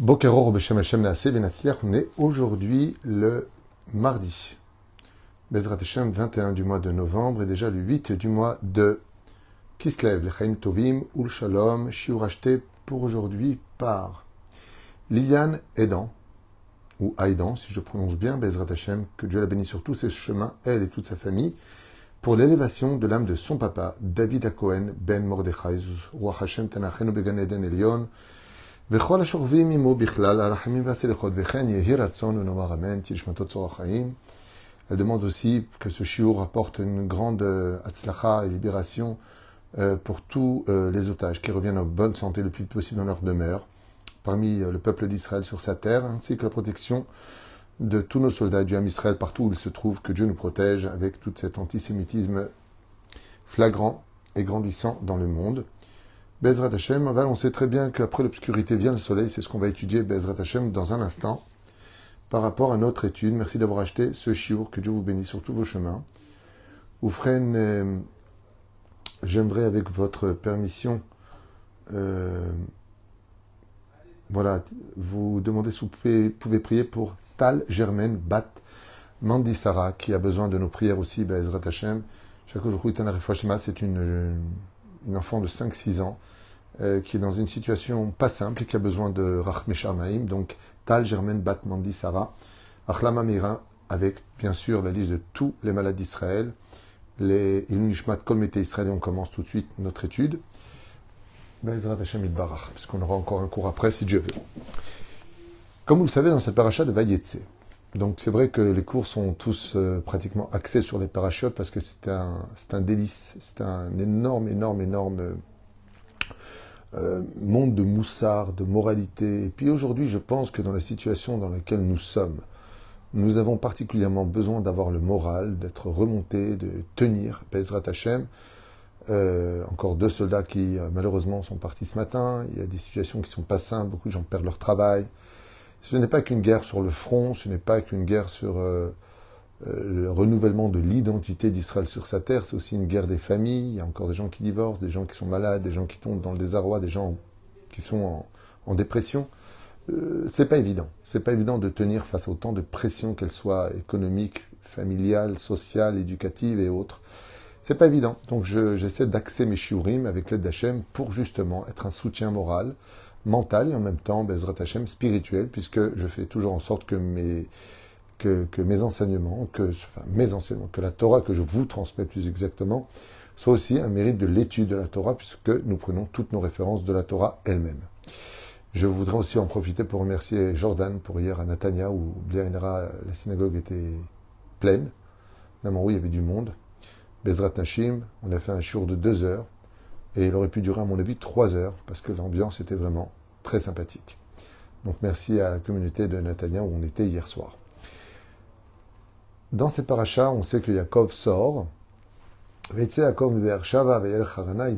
Bokeror Beshem Hashem on est aujourd'hui le mardi. Bezrat Hashem, 21 du mois de novembre et déjà le 8 du mois de Kislev, Lechaim Tovim, Ul Shalom, Shiur acheté pour aujourd'hui par Liliane Edan, ou Aidan, si je prononce bien, Bezrat Hashem, que Dieu la bénisse sur tous ses chemins, elle et toute sa famille, pour l'élévation de l'âme de son papa, David Akohen, Ben Mordechai, Roi Hashem Tanachenu Began Eden Elion, וכל השוכבים עמו בכלל, הרחמים והסליחות, וכן יהי רצון ונאמר אמן, תשמתו צור החיים. Elle demande aussi que ce shiur apporte une grande atzlacha et libération euh, pour tous euh, les otages qui reviennent en bonne santé le plus vite possible dans leur demeure, parmi euh, le peuple d'Israël sur sa terre, ainsi que la protection de tous nos soldats du Ham Israël partout où ils se trouvent, que Dieu nous protège avec tout cet antisémitisme flagrant et grandissant dans le monde. Bezrat Hashem, on sait très bien qu'après l'obscurité vient le soleil, c'est ce qu'on va étudier Bezrat Hashem dans un instant par rapport à notre étude. Merci d'avoir acheté ce chiour, que Dieu vous bénisse sur tous vos chemins. Oufren, euh, j'aimerais avec votre permission, euh, voilà, vous demander si vous pouvez, prier pour Tal Germaine Bat Mandisara, qui a besoin de nos prières aussi, Bezrat Hashem. Chaque jour, c'est une, une enfant de 5-6 ans euh, qui est dans une situation pas simple et qui a besoin de Rachme Shamaim, donc Tal, Germaine, Bat, Mandi, Sarah, Achlama Mira, avec bien sûr la liste de tous les malades d'Israël, les Ilunishmat Kolmete Israël, et on commence tout de suite notre étude. Bezrat Hashem Barach, puisqu'on aura encore un cours après si Dieu veut. Comme vous le savez, dans cette paracha de Vayetse, donc c'est vrai que les cours sont tous euh, pratiquement axés sur les parachutes parce que c'est un, un délice, c'est un énorme, énorme, énorme euh, monde de moussard, de moralité. Et puis aujourd'hui, je pense que dans la situation dans laquelle nous sommes, nous avons particulièrement besoin d'avoir le moral, d'être remonté, de tenir. Bezrat Hashem. Euh, encore deux soldats qui malheureusement sont partis ce matin. Il y a des situations qui sont pas simples. Beaucoup de gens perdent leur travail. Ce n'est pas qu'une guerre sur le front. Ce n'est pas qu'une guerre sur euh, le renouvellement de l'identité d'Israël sur sa terre, c'est aussi une guerre des familles. Il y a encore des gens qui divorcent, des gens qui sont malades, des gens qui tombent dans le désarroi, des gens qui sont en, dépression. Euh, c'est pas évident. C'est pas évident de tenir face à autant de pression, qu'elle soit économique, familiale, sociale, éducative et autres. C'est pas évident. Donc j'essaie d'axer mes shiurim avec l'aide d'Hachem pour justement être un soutien moral, mental et en même temps, Bezrat Hachem, spirituel, puisque je fais toujours en sorte que mes que, mes enseignements, que, mes enseignements, que la Torah que je vous transmets plus exactement, soit aussi un mérite de l'étude de la Torah, puisque nous prenons toutes nos références de la Torah elle-même. Je voudrais aussi en profiter pour remercier Jordan pour hier à Natania, où bien la synagogue était pleine. où il y avait du monde. Bezrat Nashim, on a fait un show de deux heures, et il aurait pu durer, à mon avis, trois heures, parce que l'ambiance était vraiment très sympathique. Donc merci à la communauté de Natania où on était hier soir. Dans cette paracha, on sait que Yaakov sort. Il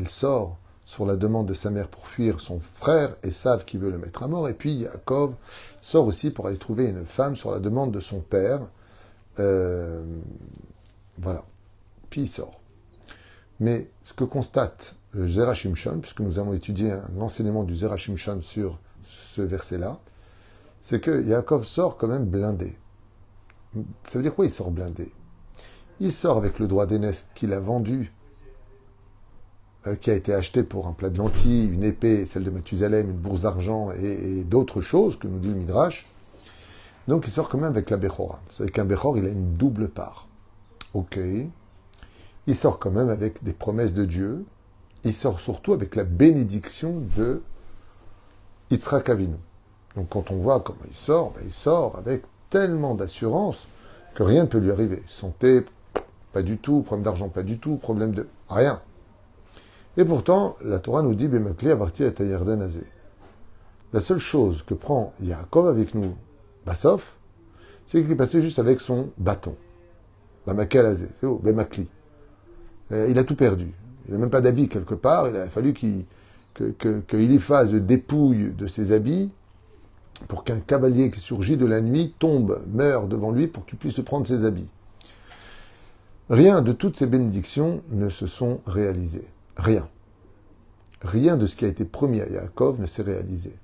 sort sur la demande de sa mère pour fuir son frère Esav qui veut le mettre à mort. Et puis Yaakov sort aussi pour aller trouver une femme sur la demande de son père. Euh, voilà. Puis il sort. Mais ce que constate le Zerachimshon, puisque nous avons étudié l'enseignement du Zerachimshon sur ce verset-là, c'est que Yaakov sort quand même blindé. Ça veut dire quoi il sort blindé? Il sort avec le droit d'aînesse qu'il a vendu, euh, qui a été acheté pour un plat de lentilles, une épée, celle de Mathusalem, une bourse d'argent et, d'autres choses que nous dit le Midrash. Donc il sort quand même avec la Bechora. C'est qu'un Bechor, il a une double part. Ok. Il sort quand même avec des promesses de Dieu. Il sort surtout avec la bénédiction de Yitzhak Avinu. Donc quand on voit comment il sort, ben, il sort avec tellement d'assurance que rien ne peut lui arriver. Santé, pas du tout. Problème d'argent, pas du tout. Problème de... Rien. Et pourtant, la Torah nous dit, Bemakli avarti et azé. La seule chose que prend Yaakov avec nous, Bassof, c'est qu'il est passé juste avec son bâton. Bamakel oh, Bemakli. Euh, il a tout perdu. Il n'a même pas d'habit quelque part. Il a fallu qu'il que, que, fasse dépouille de ses habits pour qu'un cavalier qui surgit de la nuit tombe, meurt devant lui pour qu'il puisse prendre ses habits. Rien de toutes ces bénédictions ne se sont réalisées. Rien. Rien de ce qui a été promis à Yaakov ne s'est réalisé.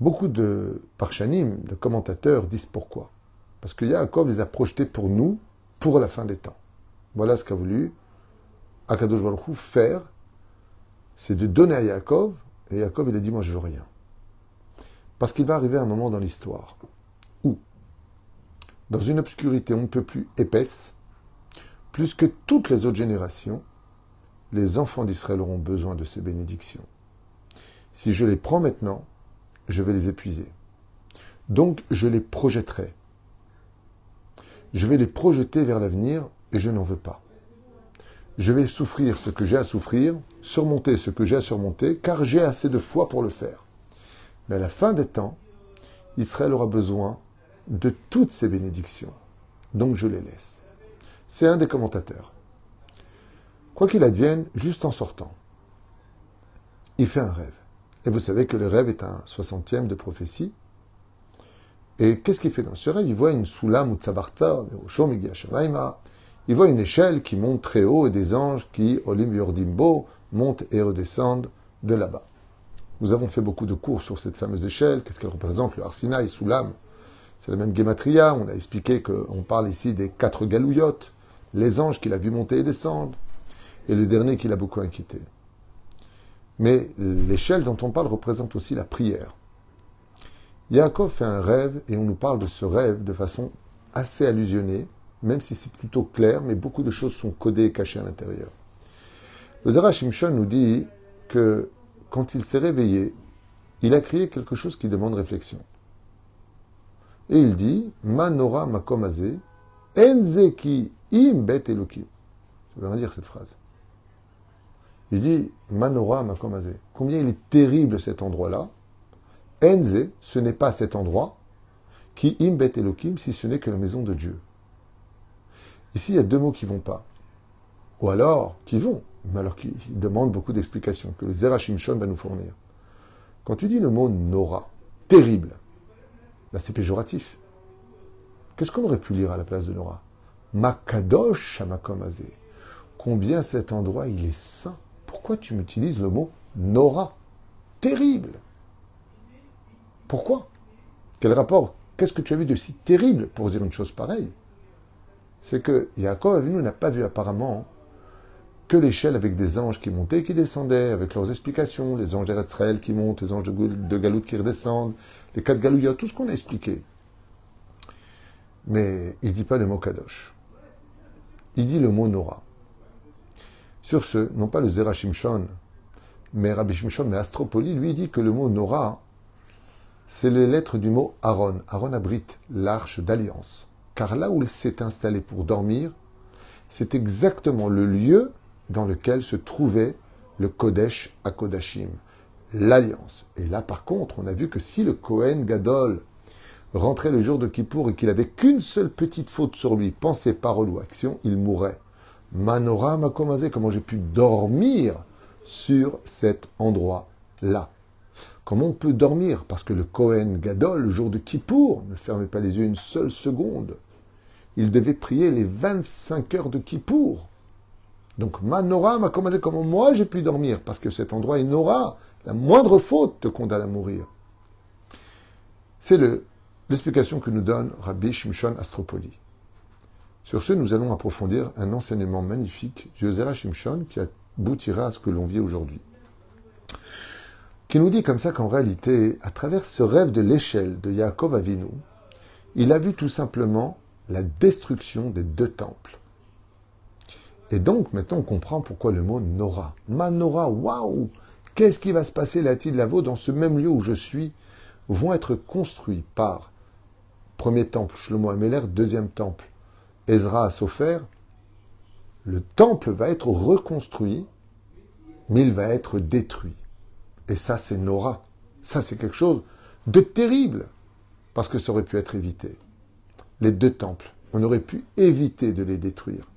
Beaucoup de parchanim, de commentateurs, disent pourquoi. Parce que Yaakov les a projetés pour nous, pour la fin des temps. Voilà ce qu'a voulu Akadosh faire, c'est de donner à Yaakov, et Yaakov il a dit moi je veux rien. Parce qu'il va arriver un moment dans l'histoire où, dans une obscurité on ne peut plus épaisse, plus que toutes les autres générations, les enfants d'Israël auront besoin de ces bénédictions. Si je les prends maintenant, je vais les épuiser. Donc je les projetterai. Je vais les projeter vers l'avenir et je n'en veux pas. Je vais souffrir ce que j'ai à souffrir, surmonter ce que j'ai à surmonter, car j'ai assez de foi pour le faire. Mais à la fin des temps, Israël aura besoin de toutes ces bénédictions. Donc je les laisse. C'est un des commentateurs. Quoi qu'il advienne, juste en sortant, il fait un rêve. Et vous savez que le rêve est un soixantième de prophétie. Et qu'est-ce qu'il fait dans ce rêve? Il voit une soulam ou tsabarta, il voit une échelle qui monte très haut et des anges qui, olim yordimbo, montent et redescendent de là-bas. Nous avons fait beaucoup de cours sur cette fameuse échelle. Qu'est-ce qu'elle représente Le Arsinaï, Soulam. C'est la même Gematria. On a expliqué qu'on parle ici des quatre galouillottes, les anges qu'il a vu monter et descendre, et le dernier qui l'a beaucoup inquiété. Mais l'échelle dont on parle représente aussi la prière. Yaakov fait un rêve et on nous parle de ce rêve de façon assez allusionnée, même si c'est plutôt clair, mais beaucoup de choses sont codées et cachées à l'intérieur. Le Zara Shimshon nous dit que quand il s'est réveillé, il a crié quelque chose qui demande réflexion. Et il dit Manora makomaze, enzeki im bet elokim. Ça veut dire cette phrase. Il dit Manora makomaze. Combien il est terrible cet endroit-là. Enze, ce n'est pas cet endroit qui im bet elokim, si ce n'est que la maison de Dieu. Ici, il y a deux mots qui vont pas. Ou alors, qui vont, mais alors qui demandent beaucoup d'explications, que le Zerachimshon va nous fournir. Quand tu dis le mot Nora, terrible, ben c'est péjoratif. Qu'est-ce qu'on aurait pu lire à la place de Nora? Makadosh Shamakomazé. Combien cet endroit il est saint. Pourquoi tu m'utilises le mot Nora? Terrible. Pourquoi? Quel rapport? Qu'est-ce que tu as vu de si terrible pour dire une chose pareille? C'est que Yaakov n'a pas vu apparemment que l'échelle avec des anges qui montaient et qui descendaient, avec leurs explications, les anges d'Eretzraël qui montent, les anges de, Galout qui redescendent, les quatre Galouillots, tout ce qu'on a expliqué. Mais il ne dit pas le mot Kadosh. Il dit le mot Nora. Sur ce, non pas le Zerachimshon, mais Rabbi Shimshon, mais Astropoli, lui dit que le mot Nora, c'est les lettres du mot Aaron, Aaron abrite l'arche d'alliance. Car là où il s'est installé pour dormir, c'est exactement le lieu dans lequel se trouvait le Kodesh à Kodashim, l'alliance. Et là, par contre, on a vu que si le Kohen Gadol rentrait le jour de Kippour et qu'il avait qu'une seule petite faute sur lui, pensée, parole ou action, il mourrait. Manora Makomazé, comment j'ai pu dormir sur cet endroit-là? Comment on peut dormir? Parce que le Kohen Gadol, le jour de Kippour, ne fermait pas les yeux une seule seconde. Il devait prier les 25 heures de Kippour. Donc, ma Nora m'a commandé comment moi j'ai pu dormir, parce que cet endroit est Nora. La moindre faute te condamne à mourir. C'est l'explication que nous donne Rabbi Shimshon Astropoli. Sur ce, nous allons approfondir un enseignement magnifique du Yosera Shimshon qui aboutira à ce que l'on vit aujourd'hui qui nous dit comme ça qu'en réalité, à travers ce rêve de l'échelle de Yaakov Avinu, il a vu tout simplement la destruction des deux temples. Et donc, maintenant, on comprend pourquoi le mot Nora. Ma Nora, waouh Qu'est-ce qui va se passer, là-t-il, là dans ce même lieu où je suis, vont être construits par premier temple, Shlomo Ameler, deuxième temple, Ezra à Sofer. Le temple va être reconstruit, mais il va être détruit. Et ça, c'est Nora. Ça, c'est quelque chose de terrible, parce que ça aurait pu être évité. Les deux temples, on aurait pu éviter de les détruire.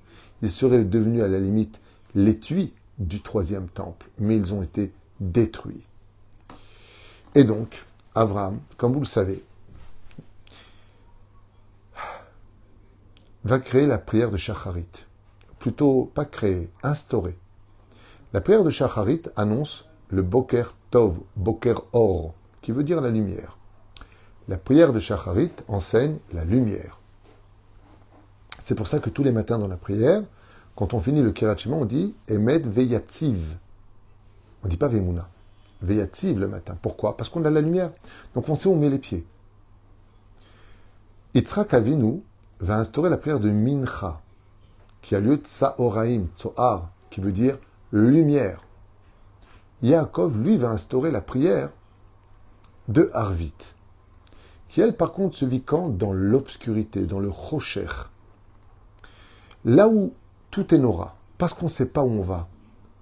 Ils seraient devenus à la limite l'étui du troisième temple, mais ils ont été détruits. Et donc, Abraham, comme vous le savez, va créer la prière de Shacharit. Plutôt, pas créer, instaurer. La prière de Shacharit annonce le Boker Tov, Boker Or, qui veut dire la lumière. La prière de Shacharit enseigne la lumière. C'est pour ça que tous les matins dans la prière, quand on finit le Kirat on dit Emed Veyatziv. On ne dit pas Vemuna. Veyatziv le matin. Pourquoi? Parce qu'on a la lumière. Donc on sait où on met les pieds. Yitzhak Avinu va instaurer la prière de Mincha, qui a lieu Tsaoraim, Tsoar, qui veut dire lumière. Yaakov, lui, va instaurer la prière de Harvit, qui elle, par contre, se vit quand? Dans l'obscurité, dans le rocher. Là où tout est Nora, parce qu'on ne sait pas où on va,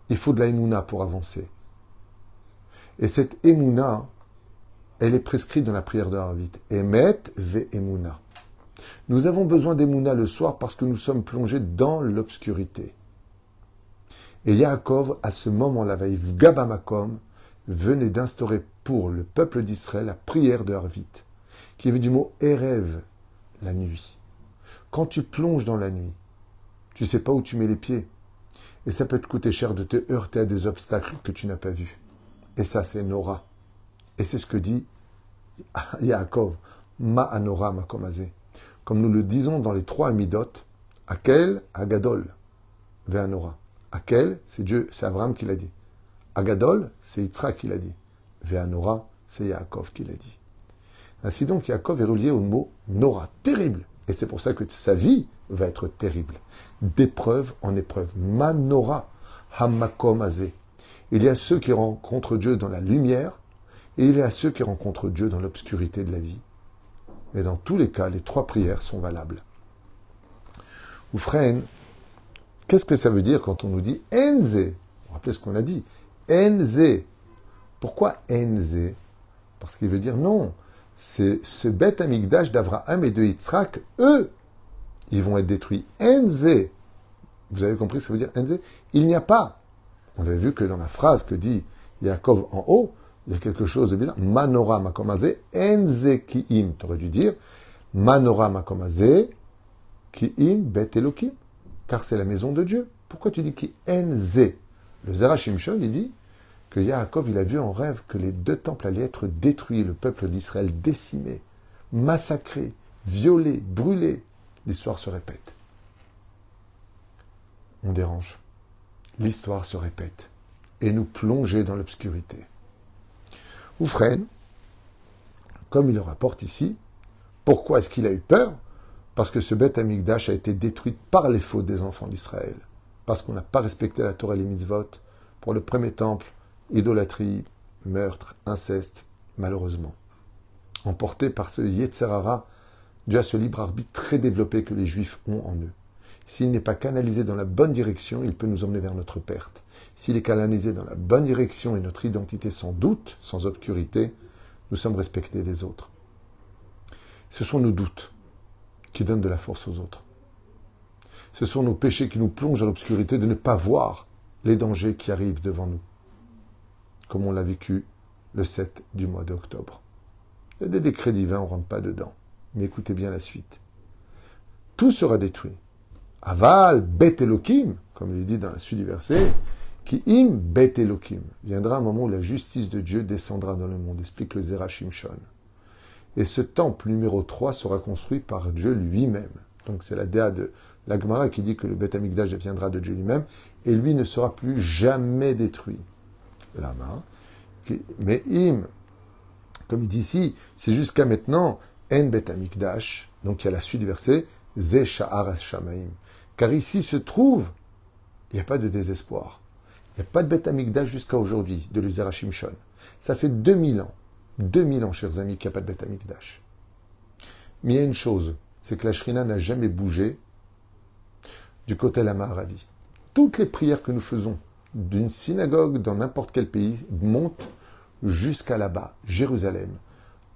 il faut de la Emouna pour avancer. Et cette Emouna, elle est prescrite dans la prière de Harvit. Emet ve Emouna. Nous avons besoin d'Emouna le soir parce que nous sommes plongés dans l'obscurité. Et Yaakov, à ce moment-là, Gabamakom, venait d'instaurer pour le peuple d'Israël la prière de Harvit, qui veut du mot Erev, la nuit. Quand tu plonges dans la nuit, tu ne sais pas où tu mets les pieds. Et ça peut te coûter cher de te heurter à des obstacles que tu n'as pas vus. Et ça, c'est Nora. Et c'est ce que dit Yaakov, Ma'anora Makomazé comme nous le disons dans les trois Amidot, Akel, Agadol, Ve'anora. Akel, c'est Dieu, c'est Abraham qui l'a dit. Agadol, c'est Yitzhak qui l'a dit. Ve'anora, c'est Yaakov qui l'a dit. Ainsi donc, Yaakov est relié au mot Nora, terrible. Et c'est pour ça que sa vie va être terrible. D'épreuve en épreuve. Manora, Hamakom Azé. Il y a ceux qui rencontrent Dieu dans la lumière, et il y a ceux qui rencontrent Dieu dans l'obscurité de la vie. Mais dans tous les cas, les trois prières sont valables. Oufren, qu'est-ce que ça veut dire quand on nous dit Enze? Rappelez ce qu'on a dit Enze. Pourquoi Enze? Parce qu'il veut dire non. C'est ce bête amigdash d'Abraham et de Yitzhak, eux, ils vont être détruits. Enze. Vous avez compris ce que ça veut dire Enze Il n'y a pas. On avait vu que dans la phrase que dit Yaakov en haut, il y a quelque chose de bizarre. Manora makomaze, enze ki'im. Tu aurais dû dire Manora makomaze, ki'im bet elokim. Car c'est la maison de Dieu. Pourquoi tu dis ki enze Le Zerachimshon, il dit que Yaakov, il a vu en rêve que les deux temples allaient être détruits, le peuple d'Israël décimé, massacré, violé, brûlé. L'histoire se répète. On dérange. L'histoire se répète. Et nous plonger dans l'obscurité. Oufren, comme il le rapporte ici, pourquoi est-ce qu'il a eu peur? Parce que ce bête Amigdash a été détruit par les fautes des enfants d'Israël. Parce qu'on n'a pas respecté la Torah et les mitzvot. Pour le premier temple, idolâtrie, meurtre, inceste, malheureusement. Emporté par ce Yetzerara, Dieu a ce libre arbitre très développé que les Juifs ont en eux. S'il n'est pas canalisé dans la bonne direction, il peut nous emmener vers notre perte. S'il est canalisé dans la bonne direction et notre identité sans doute, sans obscurité, nous sommes respectés des autres. Ce sont nos doutes qui donnent de la force aux autres. Ce sont nos péchés qui nous plongent dans l'obscurité de ne pas voir les dangers qui arrivent devant nous, comme on l'a vécu le 7 du mois d'octobre. Il des décrets divins, on ne rentre pas dedans. Mais écoutez bien la suite. Tout sera détruit. Aval, bet Elohim, comme il dit dans la suite du verset, qui im bet Elohim. Viendra un moment où la justice de Dieu descendra dans le monde, explique le Zerachim Shon. Et ce temple numéro 3 sera construit par Dieu lui-même. Donc c'est la déa de l'Agmara qui dit que le Bet Amikdash viendra de Dieu lui-même, et lui ne sera plus jamais détruit. La main. Mais im, comme il dit ici, c'est jusqu'à maintenant, en Bet Amikdash, donc il y a la suite du verset, Ze Sha'ar. Car ici se trouve, il n'y a pas de désespoir. Il n'y a pas de bête amigdash jusqu'à aujourd'hui, de l'Uzerachim Ça fait 2000 ans, 2000 ans, chers amis, qu'il n'y a pas de bête amigdash. Mais il y a une chose, c'est que la Shrina n'a jamais bougé du côté de la Maharavi. Toutes les prières que nous faisons d'une synagogue dans n'importe quel pays montent jusqu'à là-bas, Jérusalem,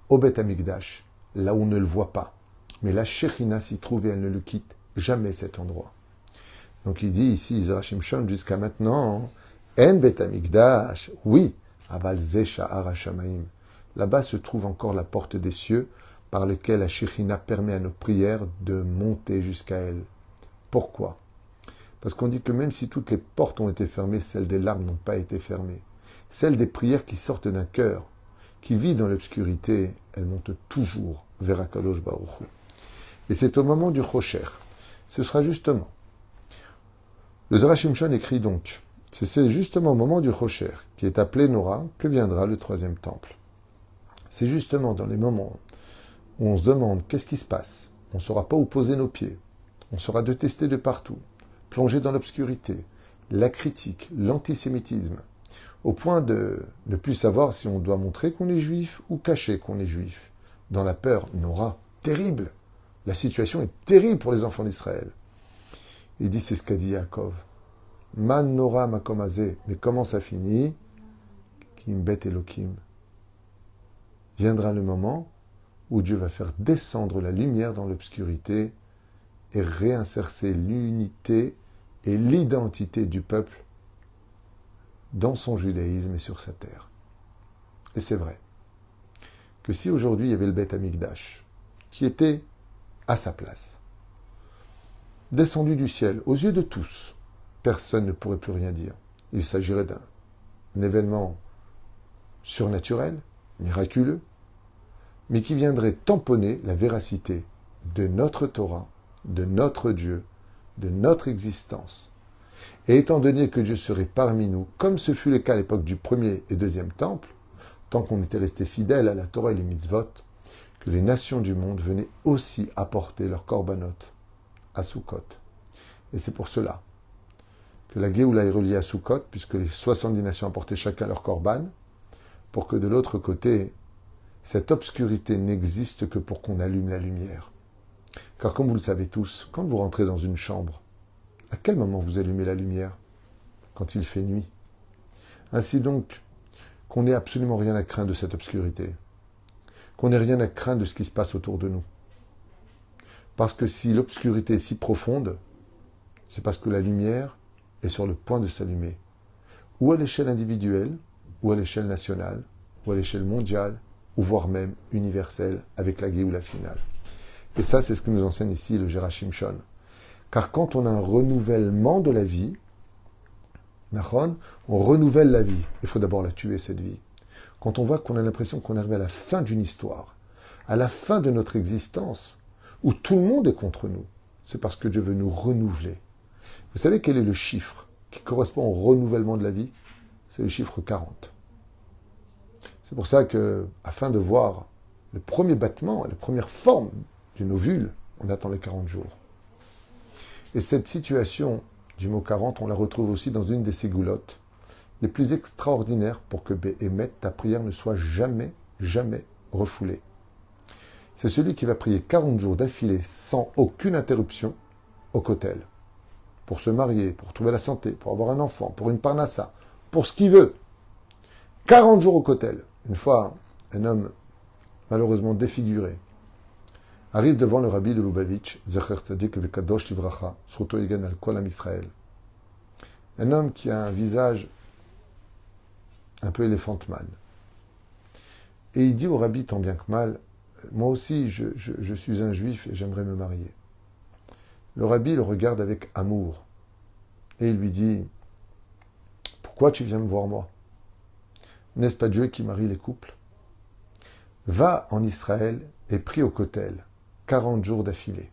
au Beth Amigdash, là où on ne le voit pas. Mais la Shrina s'y trouve et elle ne le quitte jamais cet endroit. Donc il dit ici, Isra jusqu'à maintenant, En Betamikdash, oui, Aval Arashamaim. Là-bas se trouve encore la porte des cieux par laquelle la Shechina permet à nos prières de monter jusqu'à elle. Pourquoi? Parce qu'on dit que même si toutes les portes ont été fermées, celles des larmes n'ont pas été fermées. Celles des prières qui sortent d'un cœur, qui vit dans l'obscurité, elle monte toujours vers Akadosh Baruch Et c'est au moment du Rocher. Ce sera justement. Le Zarashimshon écrit donc c'est justement au moment du Rocher, qui est appelé Nora, que viendra le troisième temple. C'est justement dans les moments où on se demande qu'est-ce qui se passe, on ne saura pas où poser nos pieds, on sera détesté de partout, plongé dans l'obscurité, la critique, l'antisémitisme, au point de ne plus savoir si on doit montrer qu'on est juif ou cacher qu'on est juif. Dans la peur, Nora, terrible. La situation est terrible pour les enfants d'Israël. Il dit, c'est ce qu'a dit Yaakov. Man Nora Makomazé. Mais comment ça finit? Kimbet Elohim. Viendra le moment où Dieu va faire descendre la lumière dans l'obscurité et réinsercer l'unité et l'identité du peuple dans son judaïsme et sur sa terre. Et c'est vrai que si aujourd'hui il y avait le Beth Amikdash, qui était à sa place, descendu du ciel, aux yeux de tous, personne ne pourrait plus rien dire. Il s'agirait d'un événement surnaturel, miraculeux, mais qui viendrait tamponner la véracité de notre Torah, de notre Dieu, de notre existence. Et étant donné que Dieu serait parmi nous, comme ce fut le cas à l'époque du premier et deuxième temple, tant qu'on était resté fidèle à la Torah et les mitzvot, que les nations du monde venaient aussi apporter leur korbanot à Sukkot. Et c'est pour cela que la Géoula est reliée à Sukkot, puisque les 70 nations apportaient chacun leur korban, pour que de l'autre côté, cette obscurité n'existe que pour qu'on allume la lumière. Car comme vous le savez tous, quand vous rentrez dans une chambre, à quel moment vous allumez la lumière Quand il fait nuit? Ainsi donc, qu'on n'ait absolument rien à craindre de cette obscurité, qu'on n'ait rien à craindre de ce qui se passe autour de nous. Parce que si l'obscurité est si profonde, c'est parce que la lumière est sur le point de s'allumer, ou à l'échelle individuelle, ou à l'échelle nationale, ou à l'échelle mondiale, ou voire même universelle, avec la la finale. Et ça, c'est ce que nous enseigne ici le Gérachim Shon. Car quand on a un renouvellement de la vie, on renouvelle la vie. Il faut d'abord la tuer, cette vie. Quand on voit qu'on a l'impression qu'on est arrivé à la fin d'une histoire, à la fin de notre existence, où tout le monde est contre nous, c'est parce que Dieu veut nous renouveler. Vous savez quel est le chiffre qui correspond au renouvellement de la vie? C'est le chiffre 40. C'est pour ça que, afin de voir le premier battement, la première forme d'une ovule, on attend les 40 jours. Et cette situation du mot 40, on la retrouve aussi dans une des ségoulottes les plus extraordinaires pour que Béhémet, ta prière ne soit jamais, jamais refoulée. C'est celui qui va prier 40 jours d'affilée sans aucune interruption au cotel. Pour se marier, pour trouver la santé, pour avoir un enfant, pour une parnassa, pour ce qu'il veut. 40 jours au cotel. Une fois, un homme malheureusement défiguré, arrive devant le rabbi de Lubavitch, Zecher Tzadik Sruto al Kolam Israël. Un homme qui a un visage un peu éléphantman. Et il dit au rabbi tant bien que mal, moi aussi je, je suis un juif et j'aimerais me marier. Le rabbi le regarde avec amour et il lui dit, pourquoi tu viens me voir moi? N'est-ce pas Dieu qui marie les couples? Va en Israël et prie au Kotel 40 jours d'affilée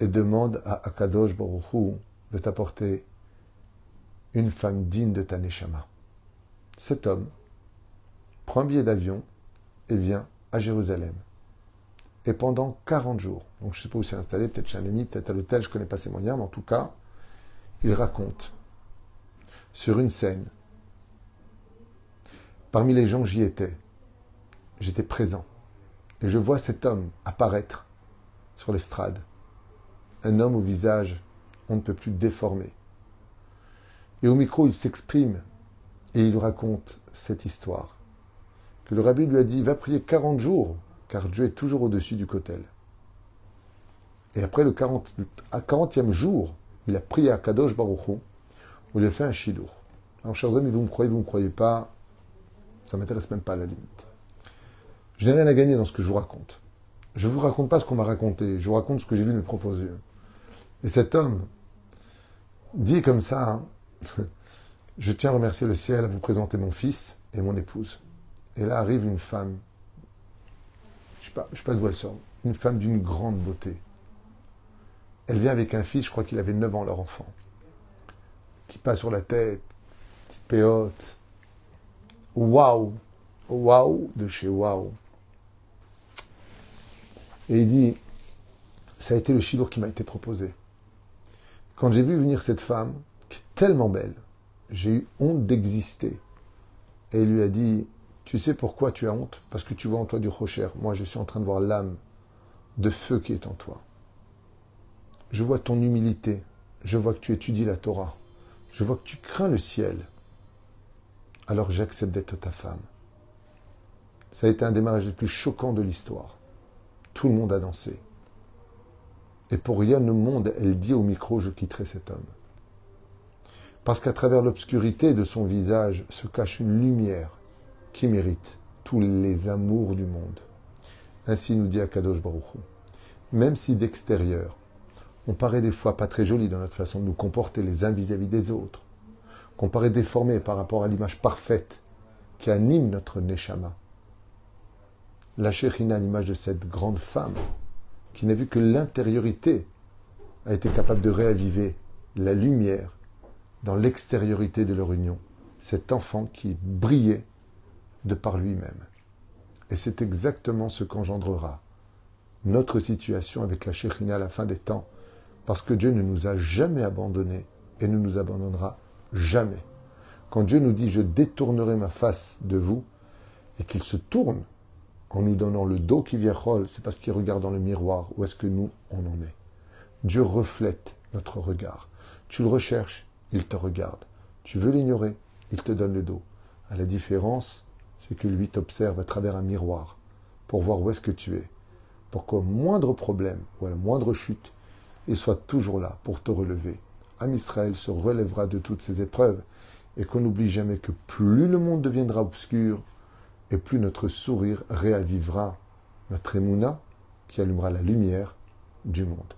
et demande à Akadosh Baruchou de t'apporter une femme digne de ta Cet homme prend un billet d'avion et vient à Jérusalem. Et pendant 40 jours, donc je ne sais pas où c'est installé, peut-être chez un ami, peut-être à l'hôtel, je ne connais pas ses moyens, mais en tout cas, il raconte sur une scène. Parmi les gens, j'y étais. J'étais présent. Et je vois cet homme apparaître sur l'estrade. Un homme au visage, on ne peut plus déformer. Et au micro, il s'exprime et il raconte cette histoire. Que le rabbi lui a dit, va prier 40 jours, car Dieu est toujours au-dessus du cotel. Et après le 40, à 40e jour, il a prié à Kadosh Baruchou, où il a fait un shidour. Alors, chers amis, vous me croyez, vous ne me croyez pas, ça m'intéresse même pas à la limite. Je n'ai rien à gagner dans ce que je vous raconte. Je ne vous raconte pas ce qu'on m'a raconté, je vous raconte ce que j'ai vu propres yeux. Et cet homme dit comme ça, hein, je tiens à remercier le ciel à vous présenter mon fils et mon épouse. Et là arrive une femme, je ne sais, pas, pas d'où elle sort, une femme d'une grande beauté. Elle vient avec un fils, je crois qu'il avait 9 ans, leur enfant, qui passe sur la tête, petite péote. Waouh Waouh de chez Waouh Et il dit, ça a été le chidour qui m'a été proposé. Quand j'ai vu venir cette femme, qui est tellement belle, j'ai eu honte d'exister. Et il lui a dit, tu sais pourquoi tu as honte? Parce que tu vois en toi du rocher. Moi, je suis en train de voir l'âme de feu qui est en toi. Je vois ton humilité. Je vois que tu étudies la Torah. Je vois que tu crains le ciel. Alors j'accepte d'être ta femme. Ça a été un des mariages les plus choquants de l'histoire. Tout le monde a dansé. Et pour rien au monde, elle dit au micro, je quitterai cet homme. Parce qu'à travers l'obscurité de son visage se cache une lumière qui mérite tous les amours du monde. Ainsi nous dit Akadosh Baruch Même si d'extérieur, on paraît des fois pas très joli dans notre façon de nous comporter les uns vis-à-vis des autres, qu'on paraît déformé par rapport à l'image parfaite qui anime notre Neshama. La Shechina, l'image de cette grande femme, qui n'a vu que l'intériorité, a été capable de réaviver la lumière dans l'extériorité de leur union. Cet enfant qui brillait de par lui-même. Et c'est exactement ce qu'engendrera notre situation avec la Shekhinah à la fin des temps, parce que Dieu ne nous a jamais abandonnés et ne nous abandonnera jamais. Quand Dieu nous dit je détournerai ma face de vous, et qu'il se tourne en nous donnant le dos qui vient c'est parce qu'il regarde dans le miroir où est-ce que nous, on en est. Dieu reflète notre regard. Tu le recherches, il te regarde. Tu veux l'ignorer, il te donne le dos. À la différence, c'est que lui t'observe à travers un miroir pour voir où est-ce que tu es, pour qu'au moindre problème ou à la moindre chute, il soit toujours là pour te relever. Am Israël se relèvera de toutes ces épreuves et qu'on n'oublie jamais que plus le monde deviendra obscur et plus notre sourire réavivera notre émouna qui allumera la lumière du monde.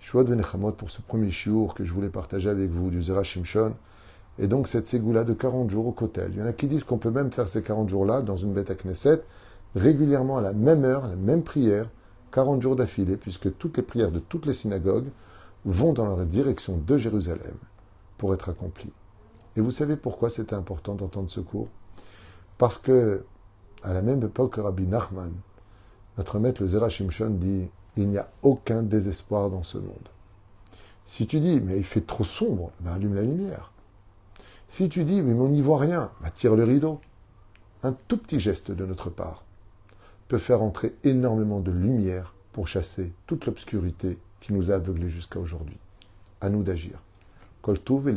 Suis de pour ce premier chiour que je voulais partager avec vous du Zera Shimshon. Et donc cette ségoula de 40 jours au Kotel. Il y en a qui disent qu'on peut même faire ces 40 jours-là dans une bête à Knesset, régulièrement à la même heure, la même prière, 40 jours d'affilée, puisque toutes les prières de toutes les synagogues vont dans la direction de Jérusalem pour être accomplies. Et vous savez pourquoi c'était important d'entendre ce cours? Parce que, à la même époque que Rabbi Nachman, notre maître le Zera Shimshon dit il n'y a aucun désespoir dans ce monde. Si tu dis, mais il fait trop sombre, ben allume la lumière. Si tu dis, mais on n'y voit rien, bah, tire le rideau. Un tout petit geste de notre part peut faire entrer énormément de lumière pour chasser toute l'obscurité qui nous a aveuglés jusqu'à aujourd'hui. À nous d'agir. Koltouv et